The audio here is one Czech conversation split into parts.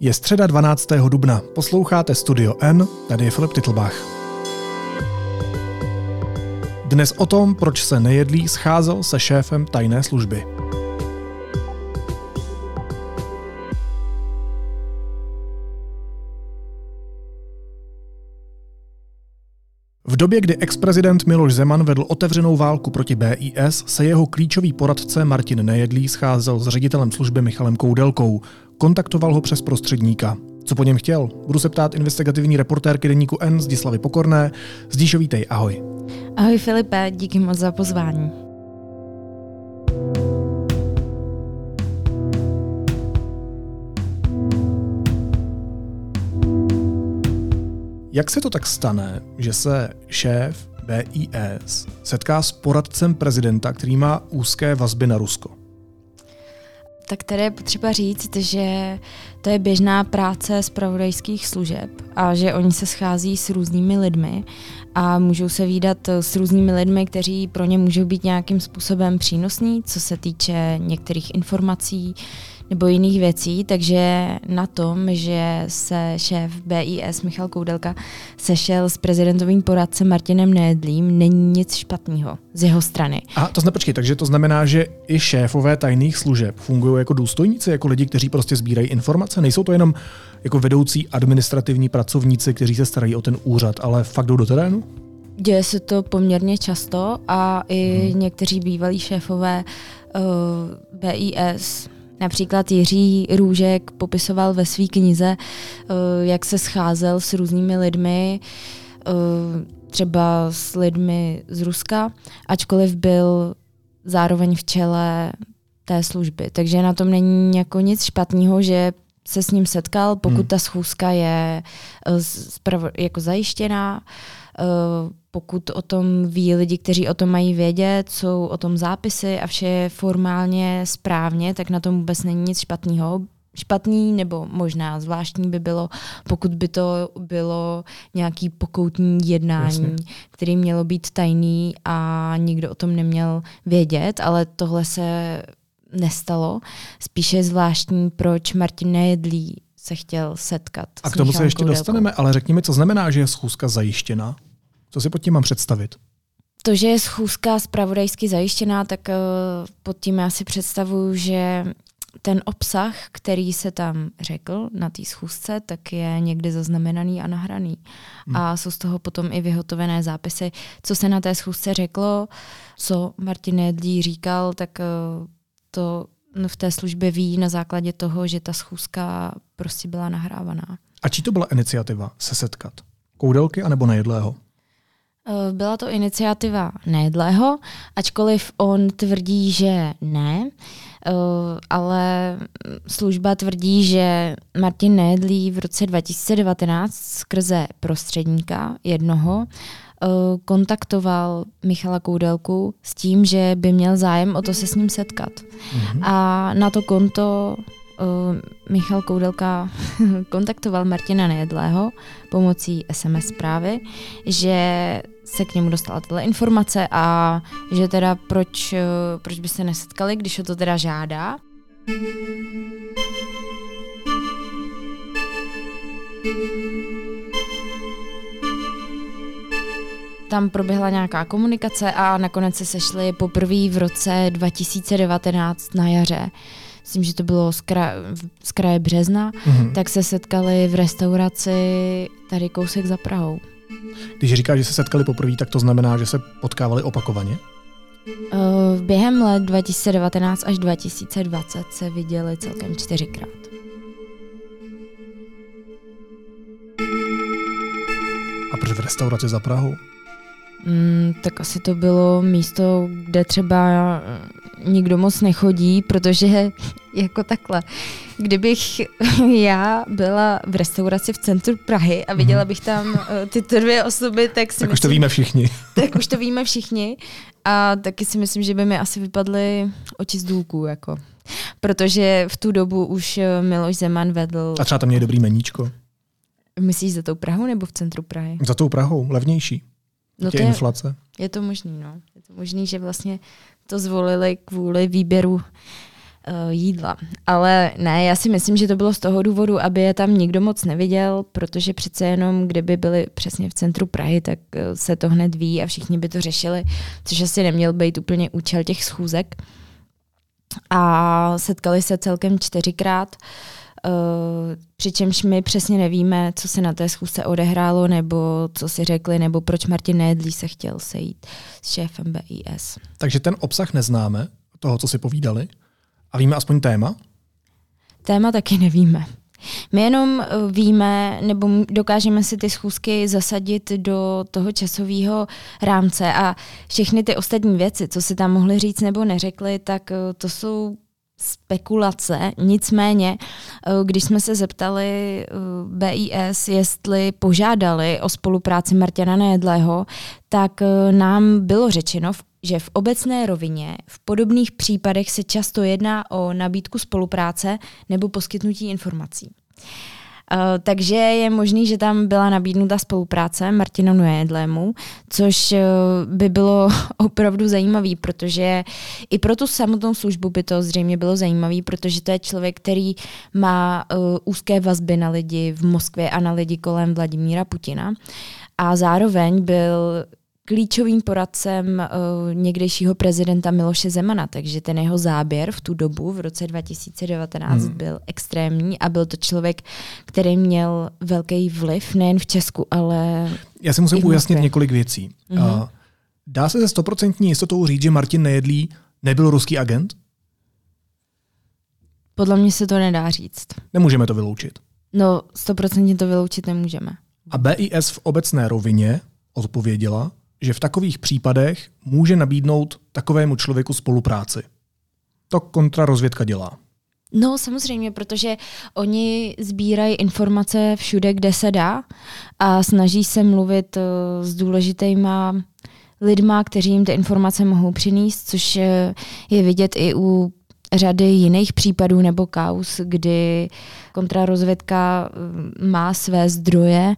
Je středa 12. dubna. Posloucháte Studio N, tady je Filip Titlbach. Dnes o tom, proč se nejedlí scházel se šéfem tajné služby. V době, kdy ex-prezident Miloš Zeman vedl otevřenou válku proti BIS, se jeho klíčový poradce Martin Nejedlý scházel s ředitelem služby Michalem Koudelkou. Kontaktoval ho přes prostředníka. Co po něm chtěl? Budu se ptát investigativní reportérky deníku N Zdislavy Pokorné. Zdíšo, vítej, ahoj. Ahoj Filipe, díky moc za pozvání. Jak se to tak stane, že se šéf BIS setká s poradcem prezidenta, který má úzké vazby na Rusko? Tak tady je potřeba říct, že to je běžná práce zpravodajských služeb a že oni se schází s různými lidmi a můžou se výdat s různými lidmi, kteří pro ně můžou být nějakým způsobem přínosní, co se týče některých informací, nebo jiných věcí, takže na tom, že se šéf BIS Michal Koudelka sešel s prezidentovým poradcem Martinem Nejedlým, není nic špatného z jeho strany. A to znamená, počkej, takže to znamená, že i šéfové tajných služeb fungují jako důstojníci, jako lidi, kteří prostě sbírají informace. Nejsou to jenom jako vedoucí administrativní pracovníci, kteří se starají o ten úřad, ale fakt jdou do terénu? Děje se to poměrně často a i hmm. někteří bývalí šéfové uh, BIS Například Jiří Růžek popisoval ve své knize, eh, jak se scházel s různými lidmi, eh, třeba s lidmi z Ruska, ačkoliv byl zároveň v čele té služby. Takže na tom není jako nic špatného, že se s ním setkal, pokud hmm. ta schůzka je eh, jako zajištěná, pokud o tom ví lidi, kteří o tom mají vědět, jsou o tom zápisy a vše je formálně správně, tak na tom vůbec není nic špatného. Špatný nebo možná zvláštní by bylo, pokud by to bylo nějaký pokoutní jednání, Jasně. který mělo být tajný a nikdo o tom neměl vědět, ale tohle se nestalo. Spíše je zvláštní, proč Martin Nejedlý se chtěl setkat. A k tomu se ještě dostaneme, ale řekni mi, co znamená, že je schůzka zajištěna? Co si pod tím mám představit? To, že je schůzka spravodajsky zajištěná, tak uh, pod tím já si představuju, že ten obsah, který se tam řekl na té schůzce, tak je někdy zaznamenaný a nahraný. Hmm. A jsou z toho potom i vyhotovené zápisy. Co se na té schůzce řeklo, co Martin Jedlí říkal, tak uh, to v té službě ví na základě toho, že ta schůzka prostě byla nahrávaná. A či to byla iniciativa se setkat? Koudelky anebo nejedlého? Eh, byla to iniciativa Nejedlého, ačkoliv on tvrdí, že ne, eh, ale služba tvrdí, že Martin Nejedlý v roce 2019 skrze prostředníka jednoho eh, kontaktoval Michala Koudelku s tím, že by měl zájem o to se s ním setkat. Mm-hmm. A na to konto Michal Koudelka kontaktoval Martina Nejedlého pomocí SMS zprávy, že se k němu dostala tato informace a že teda proč, uh, proč by se nesetkali, když ho to teda žádá. Tam proběhla nějaká komunikace a nakonec se sešli poprvé v roce 2019 na jaře myslím, že to bylo z, kra- z kraje března, mm-hmm. tak se setkali v restauraci tady kousek za Prahou. Když říkáš, že se setkali poprvé, tak to znamená, že se potkávali opakovaně? Uh, během let 2019 až 2020 se viděli celkem čtyřikrát. A proč v restauraci za Prahou? Mm, tak asi to bylo místo, kde třeba nikdo moc nechodí, protože jako takhle. Kdybych já byla v restauraci v centru Prahy a viděla mhm. bych tam eh, tyto dvě osoby, tak si Tak myslím, už to víme všichni. Tak už to víme všichni a taky si myslím, že by mi asi vypadly oči z důlků, jako. Protože v tu dobu už eh, Miloš Zeman vedl... A třeba tam je dobrý meníčko. Myslíš za tou Prahou nebo v centru Prahy? Za tou Prahou, levnější. No to je inflace. Je to možný, no. Je to možný, že vlastně to zvolili kvůli výběru uh, jídla. Ale ne, já si myslím, že to bylo z toho důvodu, aby je tam nikdo moc neviděl, protože přece jenom, kdyby byli přesně v centru Prahy, tak uh, se to hned ví a všichni by to řešili, což asi neměl být úplně účel těch schůzek. A setkali se celkem čtyřikrát. Uh, přičemž my přesně nevíme, co se na té schůzce odehrálo, nebo co si řekli, nebo proč Martin Nejedlí se chtěl sejít s šéfem BIS. Takže ten obsah neznáme, toho, co si povídali? A víme aspoň téma? Téma taky nevíme. My jenom eh, víme, nebo dokážeme si ty schůzky zasadit do toho časového rámce a všechny ty ostatní věci, co si tam mohli říct nebo neřekli, tak eh, to jsou spekulace. Nicméně, eh, když jsme se zeptali BIS, jestli požádali o spolupráci Martina Nejedlého, tak nám bylo řečeno že v obecné rovině v podobných případech se často jedná o nabídku spolupráce nebo poskytnutí informací. Uh, takže je možný, že tam byla nabídnuta spolupráce Martinu Nojedlému, což uh, by bylo opravdu zajímavý, protože i pro tu samotnou službu by to zřejmě bylo zajímavý, protože to je člověk, který má uh, úzké vazby na lidi v Moskvě a na lidi kolem Vladimíra Putina. A zároveň byl klíčovým poradcem uh, někdejšího prezidenta Miloše Zemana, takže ten jeho záběr v tu dobu, v roce 2019, hmm. byl extrémní a byl to člověk, který měl velký vliv nejen v Česku, ale. Já si musím ujasnit několik věcí. Mm-hmm. Uh, dá se ze stoprocentní jistotou říct, že Martin Nejedlý nebyl ruský agent? Podle mě se to nedá říct. Nemůžeme to vyloučit. No, stoprocentně to vyloučit nemůžeme. A BIS v obecné rovině odpověděla, že v takových případech může nabídnout takovému člověku spolupráci. To kontrarozvědka dělá. No samozřejmě, protože oni sbírají informace všude, kde se dá a snaží se mluvit uh, s důležitýma lidma, kteří jim ty informace mohou přinést, což je vidět i u řady jiných případů nebo kaus, kdy kontrarozvědka mm, má své zdroje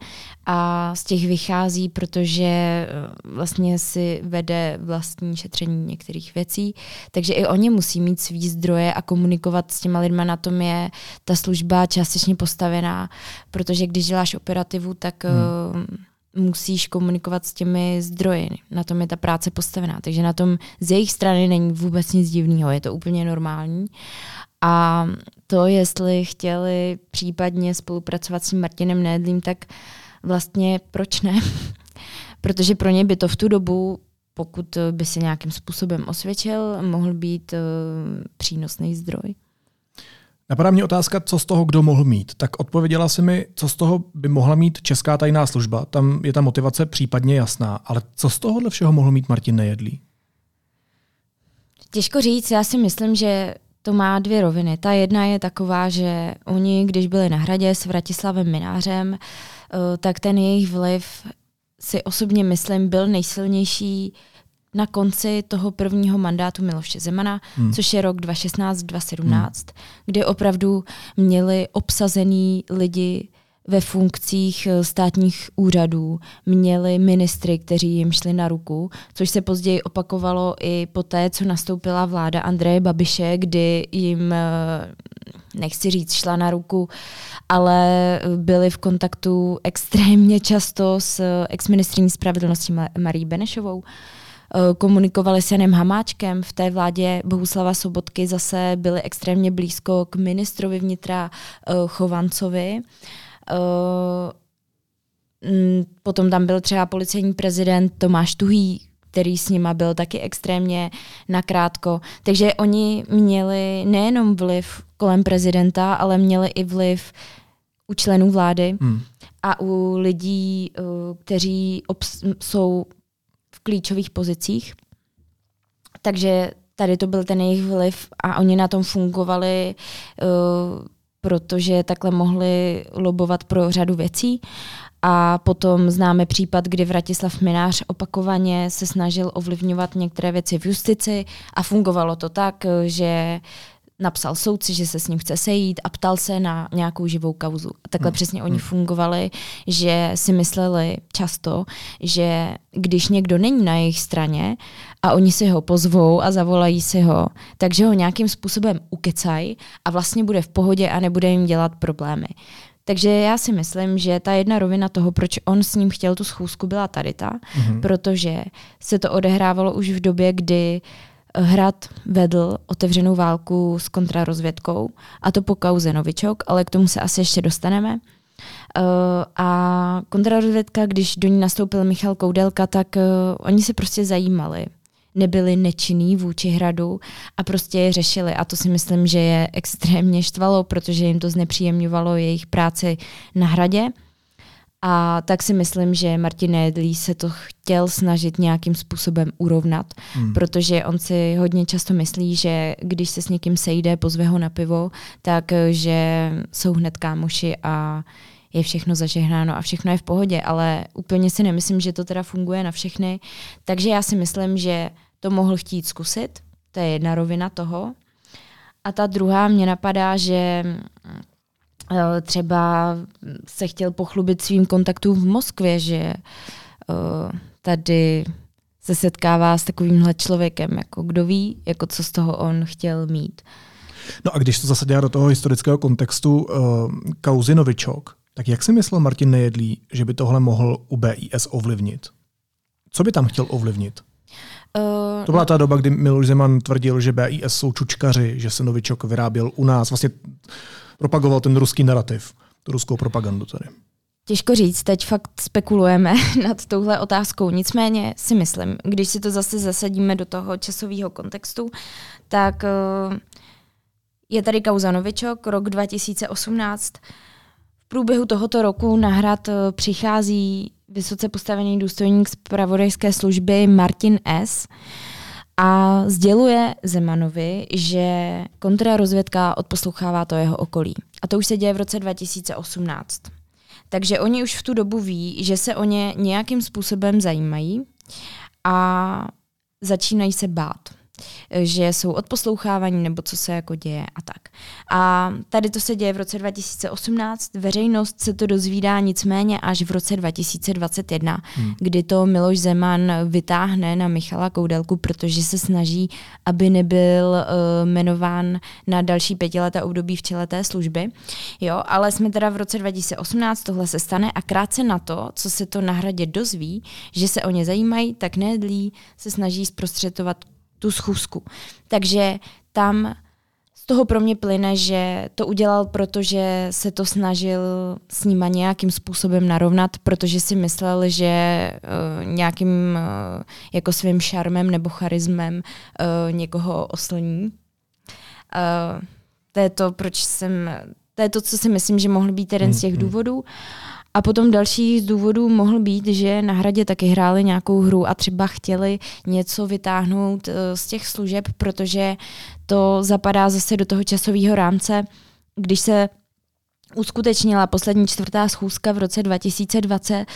a z těch vychází, protože eh, vlastně si vede vlastní šetření některých věcí. Takže i oni musí mít svý zdroje a komunikovat s těma lidma. Na tom je ta služba částečně postavená, protože když děláš operativu, tak hmm eh, musíš komunikovat s těmi zdroji. Na tom je ta práce postavená. Takže na tom z jejich strany není vůbec nic divného, je to úplně normální. A to, jestli chtěli případně spolupracovat s Martinem Nédlím, tak vlastně proč ne? Protože pro ně by to v tu dobu, pokud by se nějakým způsobem osvědčil, mohl být uh, přínosný zdroj. Napadá mě otázka, co z toho kdo mohl mít. Tak odpověděla si mi, co z toho by mohla mít česká tajná služba. Tam je ta motivace případně jasná. Ale co z tohohle všeho mohl mít Martin Nejedlý? Těžko říct, já si myslím, že to má dvě roviny. Ta jedna je taková, že oni, když byli na hradě s Vratislavem Minářem, eh, tak ten jejich vliv si osobně myslím byl nejsilnější na konci toho prvního mandátu Miloše Zemana, hmm. což je rok 2016-2017, hmm. kdy opravdu měli obsazený lidi ve funkcích eh, státních úřadů, měli ministry, kteří jim šli na ruku, což se později opakovalo i po té, co nastoupila vláda Andreje Babiše, kdy jim, eh, nechci říct, šla na ruku, ale byli v kontaktu extrémně často s exministrní spravedlnosti Marí Benešovou. Eh, komunikovali s Janem Hamáčkem. V té vládě Bohuslava Sobotky zase byli extrémně blízko k ministrovi vnitra eh, Chovancovi. Eh, mm, potom tam byl třeba policejní prezident Tomáš Tuhý, který s nima byl taky extrémně nakrátko. Takže oni měli nejenom vliv kolem prezidenta, ale měli i vliv u členů vlády hmm. a u lidí, kteří jsou klíčových pozicích. Takže tady to byl ten jejich vliv a oni na tom fungovali, uh, protože takhle mohli lobovat pro řadu věcí. A potom známe případ, kdy Vratislav Minář opakovaně se snažil ovlivňovat některé věci v justici a fungovalo to tak, že napsal soudci, že se s ním chce sejít a ptal se na nějakou živou kauzu. A takhle hmm. přesně oni hmm. fungovali, že si mysleli často, že když někdo není na jejich straně a oni si ho pozvou a zavolají si ho, takže ho nějakým způsobem ukecají a vlastně bude v pohodě a nebude jim dělat problémy. Takže já si myslím, že ta jedna rovina toho, proč on s ním chtěl tu schůzku, byla tady ta, mm-hmm. protože se to odehrávalo už v době, kdy Hrad vedl otevřenou válku s kontrarozvědkou, a to po kauze Novičok, ale k tomu se asi ještě dostaneme. Uh, a kontrarozvědka, když do ní nastoupil Michal Koudelka, tak uh, oni se prostě zajímali. Nebyli nečinní vůči hradu a prostě je řešili. A to si myslím, že je extrémně štvalo, protože jim to znepříjemňovalo jejich práci na hradě. A tak si myslím, že Martin Edlí se to chtěl snažit nějakým způsobem urovnat, hmm. protože on si hodně často myslí, že když se s někým sejde, pozve ho na pivo, tak že jsou hned kámoši a je všechno zažehnáno a všechno je v pohodě, ale úplně si nemyslím, že to teda funguje na všechny. Takže já si myslím, že to mohl chtít zkusit, to je jedna rovina toho. A ta druhá mě napadá, že třeba se chtěl pochlubit svým kontaktům v Moskvě, že eh, tady se setkává s takovýmhle člověkem, jako kdo ví, jako co z toho on chtěl mít. No a když to zase dělá do toho historického kontextu uh, kauzy Novičok, tak jak si myslel Martin Nejedlý, že by tohle mohl u BIS ovlivnit? Co by tam chtěl ovlivnit? Uh, to byla ta doba, kdy Miloš Zeman tvrdil, že BIS jsou čučkaři, že se Novičok vyráběl u nás. Vlastně propagoval ten ruský narrativ, tu ruskou propagandu tady. Těžko říct, teď fakt spekulujeme nad touhle otázkou. Nicméně si myslím, když si to zase zasadíme do toho časového kontextu, tak eh, je tady kauza Novičok, rok 2018. V průběhu tohoto roku na hrad eh, přichází vysoce postavený důstojník z pravodajské služby Martin S., a sděluje Zemanovi, že kontrarozvědka odposlouchává to jeho okolí. A to už se děje v roce 2018. Takže oni už v tu dobu ví, že se o ně nějakým způsobem zajímají a začínají se bát že jsou odposlouchávaní nebo co se jako děje a tak. A tady to se děje v roce 2018, veřejnost se to dozvídá nicméně až v roce 2021, hmm. kdy to Miloš Zeman vytáhne na Michala Koudelku, protože se snaží, aby nebyl uh, jmenován na další pětileté období v čele té služby. Jo, ale jsme teda v roce 2018, tohle se stane a krátce na to, co se to na hradě dozví, že se o ně zajímají, tak Nedlí se snaží zprostředovat tu schůzku. Takže tam z toho pro mě plyne, že to udělal, protože se to snažil s nima nějakým způsobem narovnat, protože si myslel, že uh, nějakým uh, jako svým šarmem nebo charismem uh, někoho oslní. Uh, to je to, proč jsem, to je to, co si myslím, že mohl být jeden z těch mm-hmm. důvodů. A potom další z důvodů mohl být, že na hradě taky hráli nějakou hru a třeba chtěli něco vytáhnout eh, z těch služeb, protože to zapadá zase do toho časového rámce, když se uskutečnila poslední čtvrtá schůzka v roce 2020,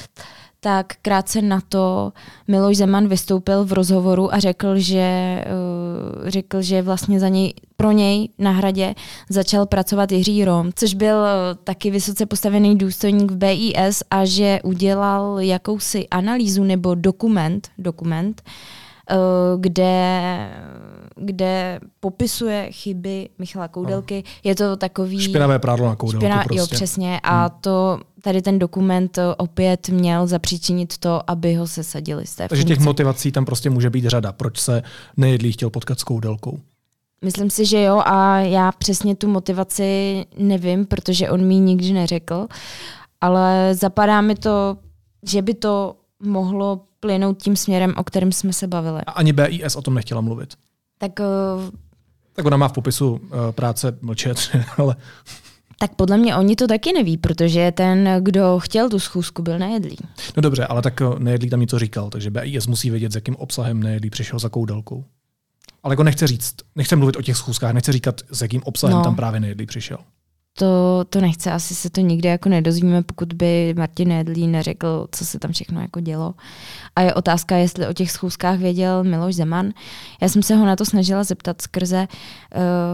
tak krátce na to Miloš Zeman vystoupil v rozhovoru a řekl, že, uh, řekl, že vlastně za něj, pro něj na hradě začal pracovat Jiří Rom, což byl uh, taky vysoce postavený důstojník v BIS a že udělal jakousi analýzu nebo dokument, dokument uh, kde kde popisuje chyby Michala Koudelky. No. Je to takový... Špinavé prádlo na Koudelku špina, prostě. Jo, přesně. A hmm. to tady ten dokument opět měl zapříčinit to, aby ho sesadili z té Takže funkce. těch motivací tam prostě může být řada. Proč se nejedlí chtěl potkat s Koudelkou? Myslím si, že jo a já přesně tu motivaci nevím, protože on mi nikdy neřekl, ale zapadá mi to, že by to mohlo plynout tím směrem, o kterém jsme se bavili. A ani BIS o tom nechtěla mluvit? Tak, uh, tak ona má v popisu uh, práce mlčet, ale... Tak podle mě oni to taky neví, protože ten, kdo chtěl tu schůzku, byl nejedlý. No dobře, ale tak eh, nejedlý tam něco říkal, takže BIS musí vědět, s jakým obsahem nejedlý přišel za koudelkou. Ale jako nechce říct, nechce mluvit o těch schůzkách, nechce říkat, s jakým obsahem no. tam právě nejedlý přišel. To, to nechce, asi se to nikdy jako nedozvíme, pokud by Martin Edlí neřekl, co se tam všechno jako dělo. A je otázka, jestli o těch schůzkách věděl Miloš Zeman. Já jsem se ho na to snažila zeptat skrze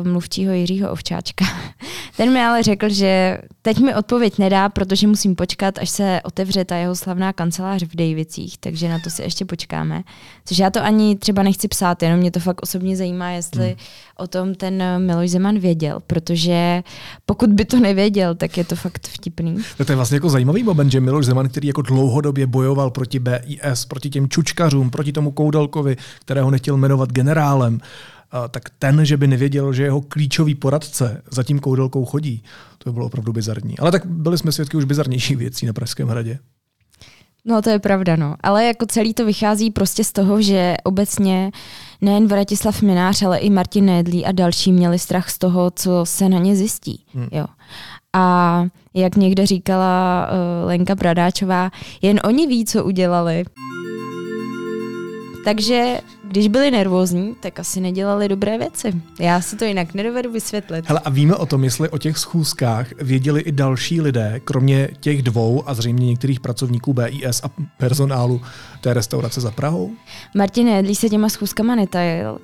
uh, mluvčího Jiřího Ovčáčka. Ten mi ale řekl, že teď mi odpověď nedá, protože musím počkat, až se otevře ta jeho slavná kancelář v Davicích, takže na to si ještě počkáme. Což já to ani třeba nechci psát, jenom mě to fakt osobně zajímá, jestli hmm. o tom ten Miloš Zeman věděl, protože pokud by to nevěděl, tak je to fakt vtipný. No to je vlastně jako zajímavý moment, že Miloš Zeman, který jako dlouhodobě bojoval proti BIS, proti těm čučkařům, proti tomu Koudelkovi, kterého nechtěl jmenovat generálem, tak ten, že by nevěděl, že jeho klíčový poradce za tím koudelkou chodí, to by bylo opravdu bizarní. Ale tak byli jsme svědky už bizarnějších věcí na Pražském hradě. No to je pravda, no. Ale jako celý to vychází prostě z toho, že obecně nejen Vratislav Minář, ale i Martin Nedlí a další měli strach z toho, co se na ně zjistí. Hmm. Jo. A jak někde říkala uh, Lenka Bradáčová, jen oni ví, co udělali. Takže když byli nervózní, tak asi nedělali dobré věci. Já si to jinak nedovedu vysvětlit. Hele, a víme o tom, jestli o těch schůzkách věděli i další lidé, kromě těch dvou a zřejmě některých pracovníků BIS a personálu té restaurace za Prahou? Martin Jedlí se těma schůzkama netajil.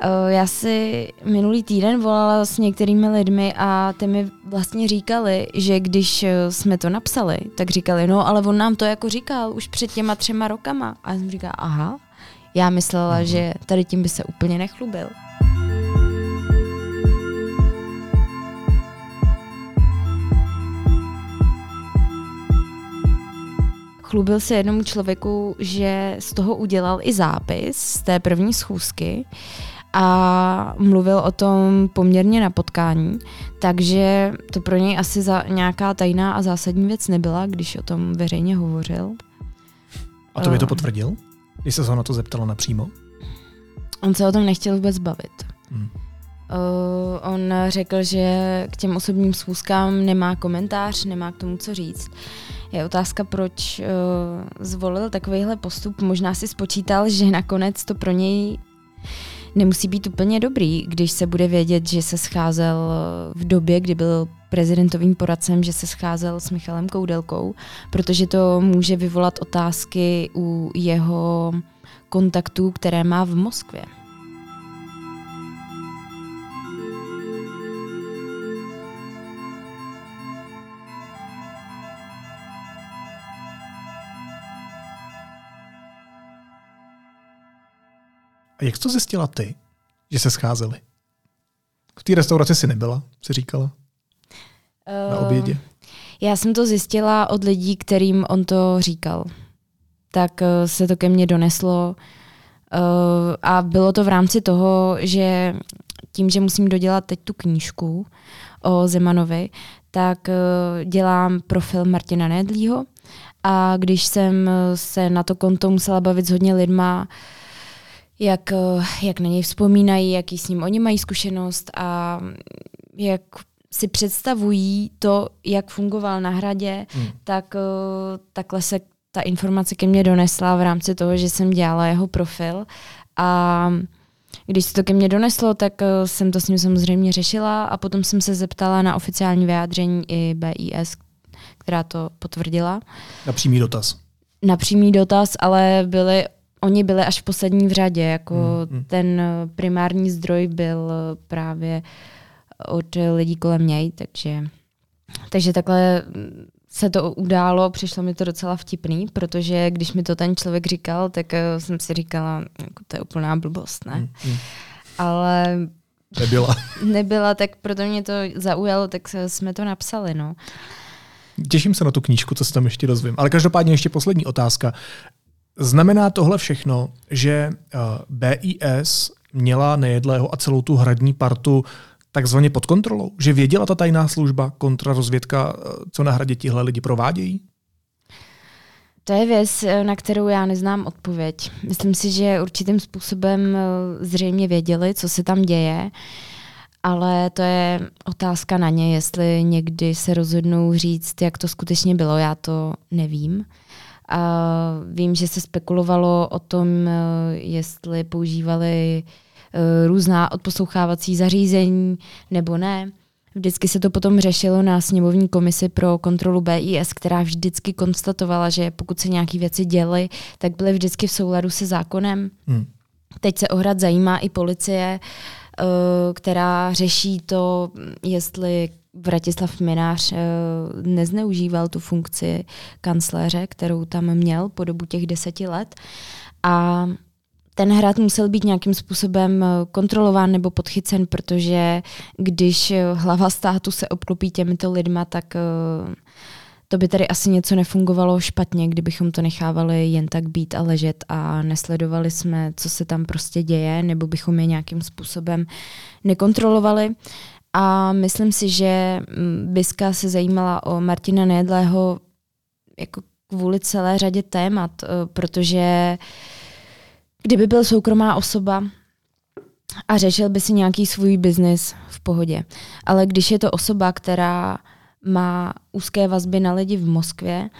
Eh, já si minulý týden volala s některými lidmi a ty mi vlastně říkali, že když eh, jsme to napsali, tak říkali, no ale on nám to jako říkal už před těma třema rokama. A já jsem říkala, aha, já myslela, mm-hmm. že tady tím by se úplně nechlubil. Chlubil se jednomu člověku, že z toho udělal i zápis z té první schůzky a mluvil o tom poměrně na potkání, takže to pro něj asi za nějaká tajná a zásadní věc nebyla, když o tom veřejně hovořil. A to by to eh. potvrdil? Když se ho na to zeptala napřímo? On se o tom nechtěl vůbec bavit. Hmm. Uh, on řekl, že k těm osobním schůzkám nemá komentář, nemá k tomu co říct. Je otázka, proč uh, zvolil takovýhle postup. Možná si spočítal, že nakonec to pro něj nemusí být úplně dobrý, když se bude vědět, že se scházel v době, kdy byl prezidentovým poradcem, že se scházel s Michalem Koudelkou, protože to může vyvolat otázky u jeho kontaktů, které má v Moskvě. A jak to zjistila ty, že se scházeli? V té restauraci si nebyla, si říkala? Na obědě? Uh, já jsem to zjistila od lidí, kterým on to říkal. Tak uh, se to ke mně doneslo. Uh, a bylo to v rámci toho, že tím, že musím dodělat teď tu knížku o Zemanovi, tak uh, dělám profil Martina Nedlího. A když jsem se na to konto musela bavit s hodně lidma, uh, jak, eh, jak na něj vzpomínají, jaký s ním oni mají zkušenost a jak si představují to, jak fungoval na hradě, hmm. tak uh, takhle se ta informace ke mně donesla v rámci toho, že jsem dělala jeho profil a když se to ke mně doneslo, tak uh, jsem to s ním samozřejmě řešila a potom jsem se zeptala na oficiální vyjádření i BIS, která to potvrdila. Na přímý dotaz. Na přímý dotaz, ale byly oni byli až v poslední v řadě, jako mm, mm. ten primární zdroj byl právě od lidí kolem něj, takže, takže takhle se to událo, přišlo mi to docela vtipný, protože když mi to ten člověk říkal, tak eh, jsem si říkala, jako to je úplná blbost, ne? Mm, mm. Ale nebyla. nebyla, tak proto mě to zaujalo, tak jsme to napsali, no. Těším se na tu knížku, co se tam ještě dozvím. Ale každopádně ještě poslední otázka. Znamená tohle všechno, že eh, BIS měla nejedlého a celou tu hradní partu takzvaně pod kontrolou? Že věděla ta tajná služba, kontrarozvědka, eh, co na hradě tihle lidi provádějí? To je věc, eh, na kterou já neznám odpověď. Myslím si, že určitým způsobem zřejmě věděli, co se tam děje, ale to je otázka na ně, jestli někdy se rozhodnou říct, jak to skutečně bylo. Já to nevím. A vím, že se spekulovalo o tom, eh, jestli používali eh, různá odposlouchávací zařízení nebo ne. Vždycky se to potom řešilo na sněmovní komisi pro kontrolu BIS, která vždycky konstatovala, že pokud se nějaké věci děly, tak byly vždycky v souladu se zákonem. Hmm. Teď se ohrad zajímá i policie, eh, která řeší to, jestli Vratislav Minář eh, nezneužíval tu funkci kancléře, kterou tam měl po dobu těch deseti let. A ten hrad musel být nějakým způsobem eh, kontrolován nebo podchycen, protože když hlava státu se obklopí těmito lidma, tak to by tady asi něco nefungovalo špatně, kdybychom to nechávali jen tak být a ležet a nesledovali jsme, co se tam prostě děje, nebo bychom je nějakým způsobem nekontrolovali. A myslím si, že mm, Biska se zajímala o Martina Nedlého jako kvůli celé řadě témat, eh, protože kdyby byl soukromá osoba a řešil by si nějaký svůj biznis v pohodě. Ale když je to osoba, která má úzké vazby na lidi v Moskvě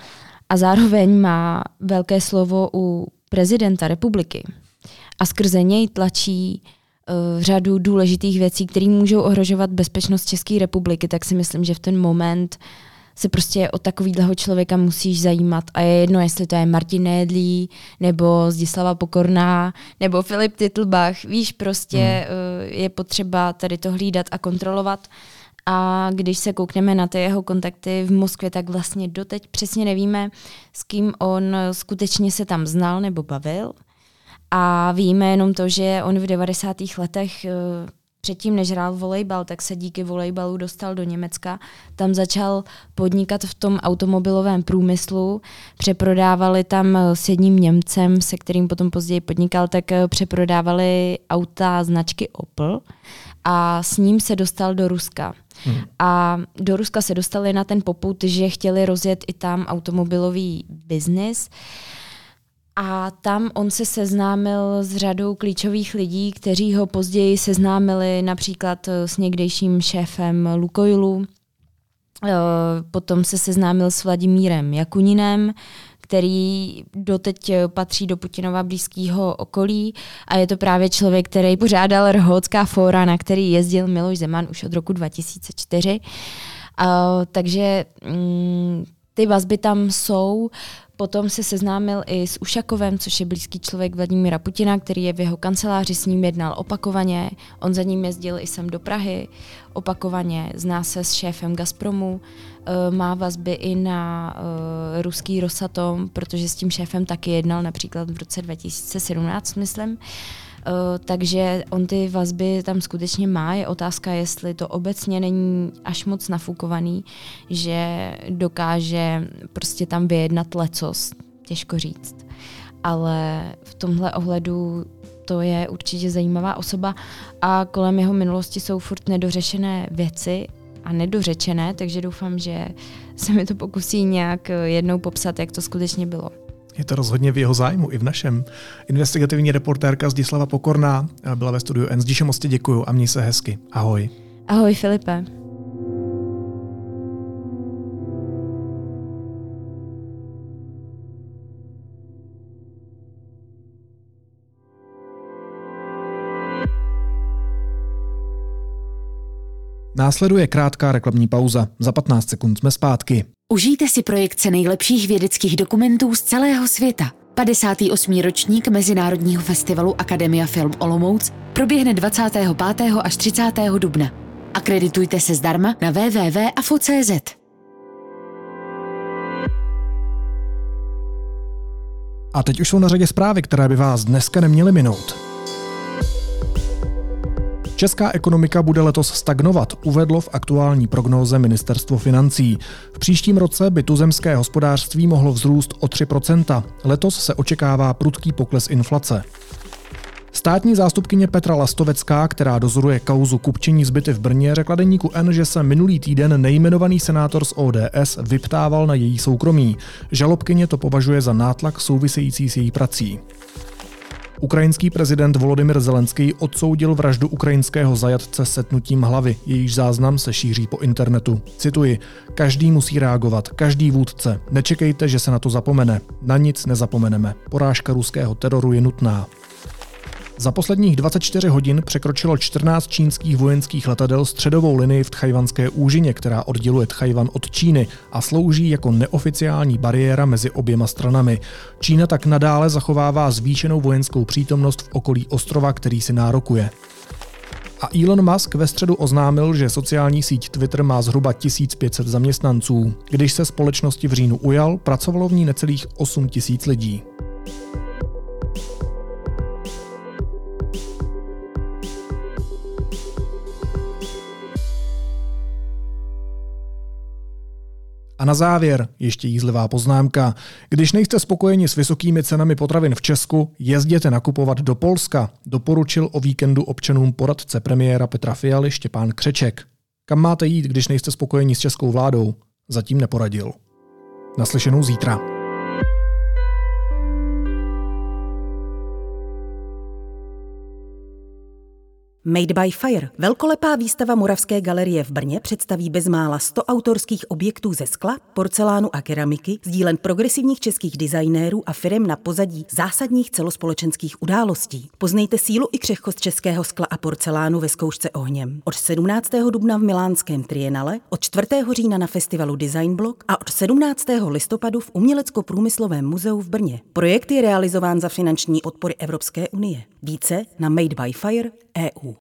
a zároveň má velké slovo u prezidenta republiky a skrze něj tlačí řadu důležitých věcí, které můžou ohrožovat bezpečnost České republiky, tak si myslím, že v ten moment se prostě o takovýhleho člověka musíš zajímat a je jedno, jestli to je Martin Nédlí, nebo Zdislava Pokorná, nebo Filip Titlbach. Víš, prostě hmm. uh, je potřeba tady to hlídat a kontrolovat. A když se koukneme na ty jeho kontakty v Moskvě, tak vlastně doteď přesně nevíme, s kým on skutečně se tam znal nebo bavil. A víme jenom to, že on v 90. letech eh, předtím, než hrál volejbal, tak se díky volejbalu dostal do Německa. Tam začal podnikat v tom automobilovém průmyslu. Přeprodávali tam s jedním Němcem, se kterým potom později podnikal, tak eh, přeprodávali auta značky Opel a s ním se dostal do Ruska. Hmm. A do Ruska se dostali na ten poput, že chtěli rozjet i tam automobilový biznis. A tam on se seznámil s řadou klíčových lidí, kteří ho později seznámili například s někdejším šéfem Lukoilu. Eh, potom se seznámil s Vladimírem Jakuninem, který doteď patří do Putinova blízkého okolí a je to právě člověk, který pořádal Rhodská fóra, na který jezdil Miloš Zeman už od roku 2004. Uh, takže mm, ty vazby tam jsou. Potom se seznámil i s Ušakovem, což je blízký člověk Vladimíra Putina, který je v jeho kanceláři, s ním jednal opakovaně. On za ním jezdil i sem do Prahy opakovaně, zná se s šéfem Gazpromu, eh, má vazby i na uh, ruský Rosatom, protože s tím šéfem taky jednal například v roce 2017, myslím. Uh, takže on ty vazby tam skutečně má. Je otázka, jestli to obecně není až moc nafukovaný, že dokáže prostě tam vyjednat lecos, těžko říct. Ale v tomhle ohledu to je určitě zajímavá osoba a kolem jeho minulosti jsou furt nedořešené věci a nedořečené, takže doufám, že se mi to pokusí nějak jednou popsat, jak to skutečně bylo. Je to rozhodně v jeho zájmu, i v našem. Investigativní reportérka Zdislava Pokorná byla ve studiu N. Zdiše moc děkuju a měj se hezky. Ahoj. Ahoj Filipe. Následuje krátká reklamní pauza. Za 15 sekund jsme zpátky. Užijte si projekce nejlepších vědeckých dokumentů z celého světa. 58. ročník Mezinárodního festivalu Akademia Film Olomouc proběhne 25. až 30. dubna. Akreditujte se zdarma na www.afo.cz. A teď už jsou na řadě zprávy, které by vás dneska neměly minout. Česká ekonomika bude letos stagnovat, uvedlo v aktuální prognóze ministerstvo financí. V příštím roce by tuzemské hospodářství mohlo vzrůst o 3%. Letos se očekává prudký pokles inflace. Státní zástupkyně Petra Lastovecká, která dozoruje kauzu kupčení zbyty v Brně, řekla deníku N, že se minulý týden nejmenovaný senátor z ODS vyptával na její soukromí. Žalobkyně to považuje za nátlak související s její prací. Ukrajinský prezident Volodymyr Zelenský odsoudil vraždu ukrajinského zajatce setnutím hlavy. Jejíž záznam se šíří po internetu. Cituji, každý musí reagovat, každý vůdce. Nečekejte, že se na to zapomene. Na nic nezapomeneme. Porážka ruského teroru je nutná. Za posledních 24 hodin překročilo 14 čínských vojenských letadel středovou linii v Tchajvanské úžině, která odděluje Tchajvan od Číny a slouží jako neoficiální bariéra mezi oběma stranami. Čína tak nadále zachovává zvýšenou vojenskou přítomnost v okolí ostrova, který si nárokuje. A Elon Musk ve středu oznámil, že sociální síť Twitter má zhruba 1500 zaměstnanců. Když se společnosti v říjnu ujal, pracovalo v ní necelých 8000 lidí. A na závěr ještě jízlivá poznámka. Když nejste spokojeni s vysokými cenami potravin v Česku, jezděte nakupovat do Polska, doporučil o víkendu občanům poradce premiéra Petra Fialy Štěpán Křeček. Kam máte jít, když nejste spokojeni s českou vládou? Zatím neporadil. Naslyšenou zítra. Made by Fire, velkolepá výstava Moravské galerie v Brně představí bezmála 100 autorských objektů ze skla, porcelánu a keramiky, sdílen progresivních českých designérů a firm na pozadí zásadních celospolečenských událostí. Poznejte sílu i křehkost českého skla a porcelánu ve zkoušce ohněm. Od 17. dubna v Milánském Trienale, od 4. října na festivalu Design Block a od 17. listopadu v Umělecko-průmyslovém muzeu v Brně. Projekt je realizován za finanční podpory Evropské unie. Více na Made by Fire EU.